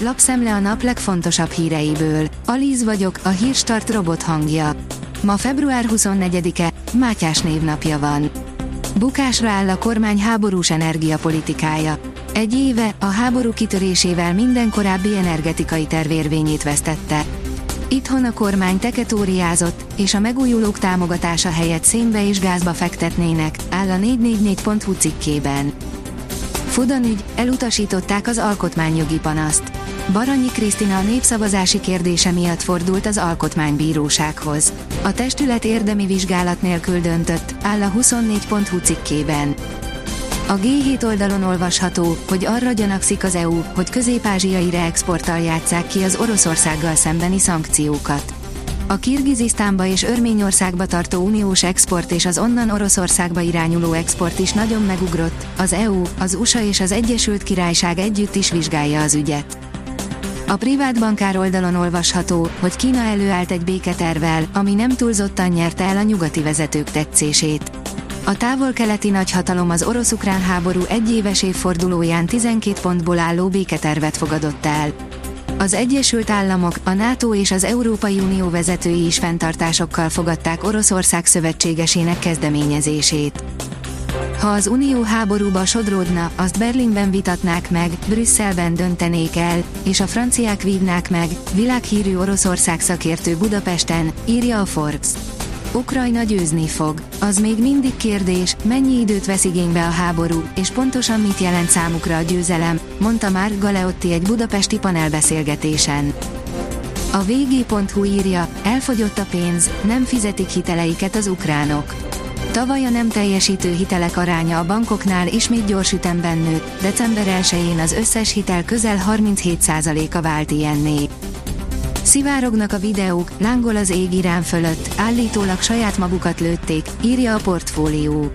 lapszemle a nap legfontosabb híreiből. Alíz vagyok, a hírstart robot hangja. Ma február 24-e, Mátyás névnapja van. Bukásra áll a kormány háborús energiapolitikája. Egy éve, a háború kitörésével minden korábbi energetikai tervérvényét vesztette. Itthon a kormány teketóriázott, és a megújulók támogatása helyett szénbe és gázba fektetnének, áll a 444.hu cikkében. Fudan ügy, elutasították az alkotmányjogi panaszt. Baranyi Krisztina a népszavazási kérdése miatt fordult az alkotmánybírósághoz. A testület érdemi vizsgálat nélkül döntött, áll a 24.hu cikkében. A G7 oldalon olvasható, hogy arra gyanakszik az EU, hogy közép-ázsiai reexporttal játszák ki az Oroszországgal szembeni szankciókat. A Kirgizisztánba és Örményországba tartó uniós export és az onnan Oroszországba irányuló export is nagyon megugrott, az EU, az USA és az Egyesült Királyság együtt is vizsgálja az ügyet. A privát bankár oldalon olvasható, hogy Kína előállt egy béketervel, ami nem túlzottan nyerte el a nyugati vezetők tetszését. A távol-keleti nagyhatalom az orosz-ukrán háború egyéves évfordulóján 12 pontból álló béketervet fogadott el. Az Egyesült Államok, a NATO és az Európai Unió vezetői is fenntartásokkal fogadták Oroszország szövetségesének kezdeményezését. Ha az Unió háborúba sodródna, azt Berlinben vitatnák meg, Brüsszelben döntenék el, és a franciák vívnák meg, világhírű Oroszország szakértő Budapesten, írja a Forbes. Ukrajna győzni fog. Az még mindig kérdés, mennyi időt vesz igénybe a háború, és pontosan mit jelent számukra a győzelem, mondta Mark Galeotti egy budapesti panelbeszélgetésen. A vg.hu írja, elfogyott a pénz, nem fizetik hiteleiket az ukránok. Tavaly a nem teljesítő hitelek aránya a bankoknál ismét gyors ütemben nőtt, december 1-én az összes hitel közel 37%-a vált ilyenné. Szivárognak a videók, lángol az ég Irán fölött, állítólag saját magukat lőtték, írja a portfólió.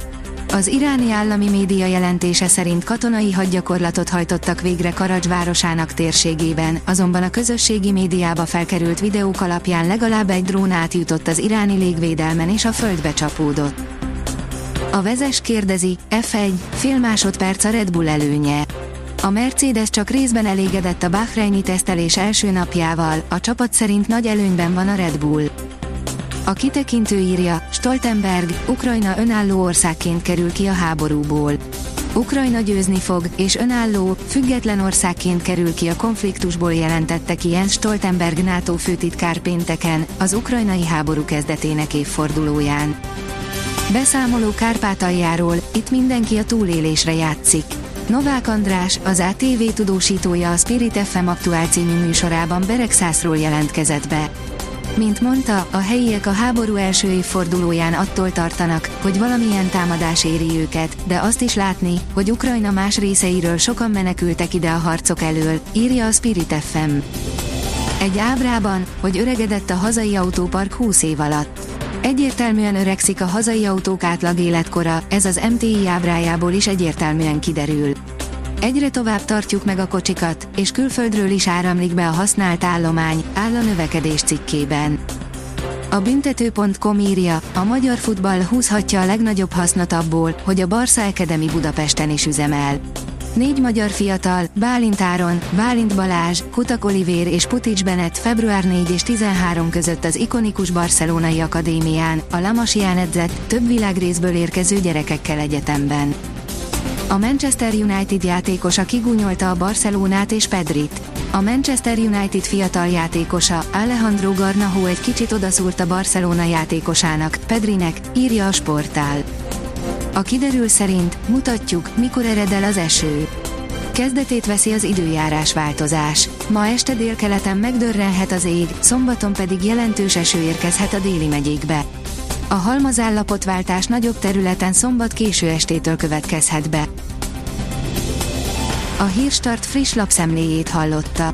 Az iráni állami média jelentése szerint katonai hadgyakorlatot hajtottak végre Karadzs városának térségében, azonban a közösségi médiába felkerült videók alapján legalább egy drón átjutott az iráni légvédelmen és a földbe csapódott. A vezes kérdezi, F1, fél másodperc a Red Bull előnye. A Mercedes csak részben elégedett a Bahreini tesztelés első napjával, a csapat szerint nagy előnyben van a Red Bull. A kitekintő írja, Stoltenberg, Ukrajna önálló országként kerül ki a háborúból. Ukrajna győzni fog, és önálló, független országként kerül ki a konfliktusból jelentette ki Jens Stoltenberg NATO főtitkár pénteken, az ukrajnai háború kezdetének évfordulóján. Beszámoló Kárpátaljáról, itt mindenki a túlélésre játszik. Novák András, az ATV tudósítója a Spirit FM aktuál című műsorában Beregszászról jelentkezett be. Mint mondta, a helyiek a háború első évfordulóján attól tartanak, hogy valamilyen támadás éri őket, de azt is látni, hogy Ukrajna más részeiről sokan menekültek ide a harcok elől, írja a Spirit FM. Egy ábrában, hogy öregedett a hazai autópark 20 év alatt. Egyértelműen öregszik a hazai autók átlag életkora, ez az MTI ábrájából is egyértelműen kiderül. Egyre tovább tartjuk meg a kocsikat, és külföldről is áramlik be a használt állomány, áll a növekedés cikkében. A büntető.com írja, a magyar futball húzhatja a legnagyobb hasznot abból, hogy a Barca Academy Budapesten is üzemel. Négy magyar fiatal, Bálint Áron, Bálint Balázs, Kutak Olivér és Putics Benet február 4 és 13 között az ikonikus barcelonai akadémián, a Lamasián edzett, több világrészből érkező gyerekekkel egyetemben. A Manchester United játékosa kigúnyolta a Barcelonát és Pedrit. A Manchester United fiatal játékosa, Alejandro Garnaho egy kicsit odaszúrt a Barcelona játékosának, Pedrinek, írja a sportál. A kiderül szerint mutatjuk, mikor ered el az eső. Kezdetét veszi az időjárás változás. Ma este délkeleten megdörrenhet az ég, szombaton pedig jelentős eső érkezhet a déli megyékbe. A halmazállapotváltás nagyobb területen szombat késő estétől következhet be. A Hírstart friss lapszemléjét hallotta.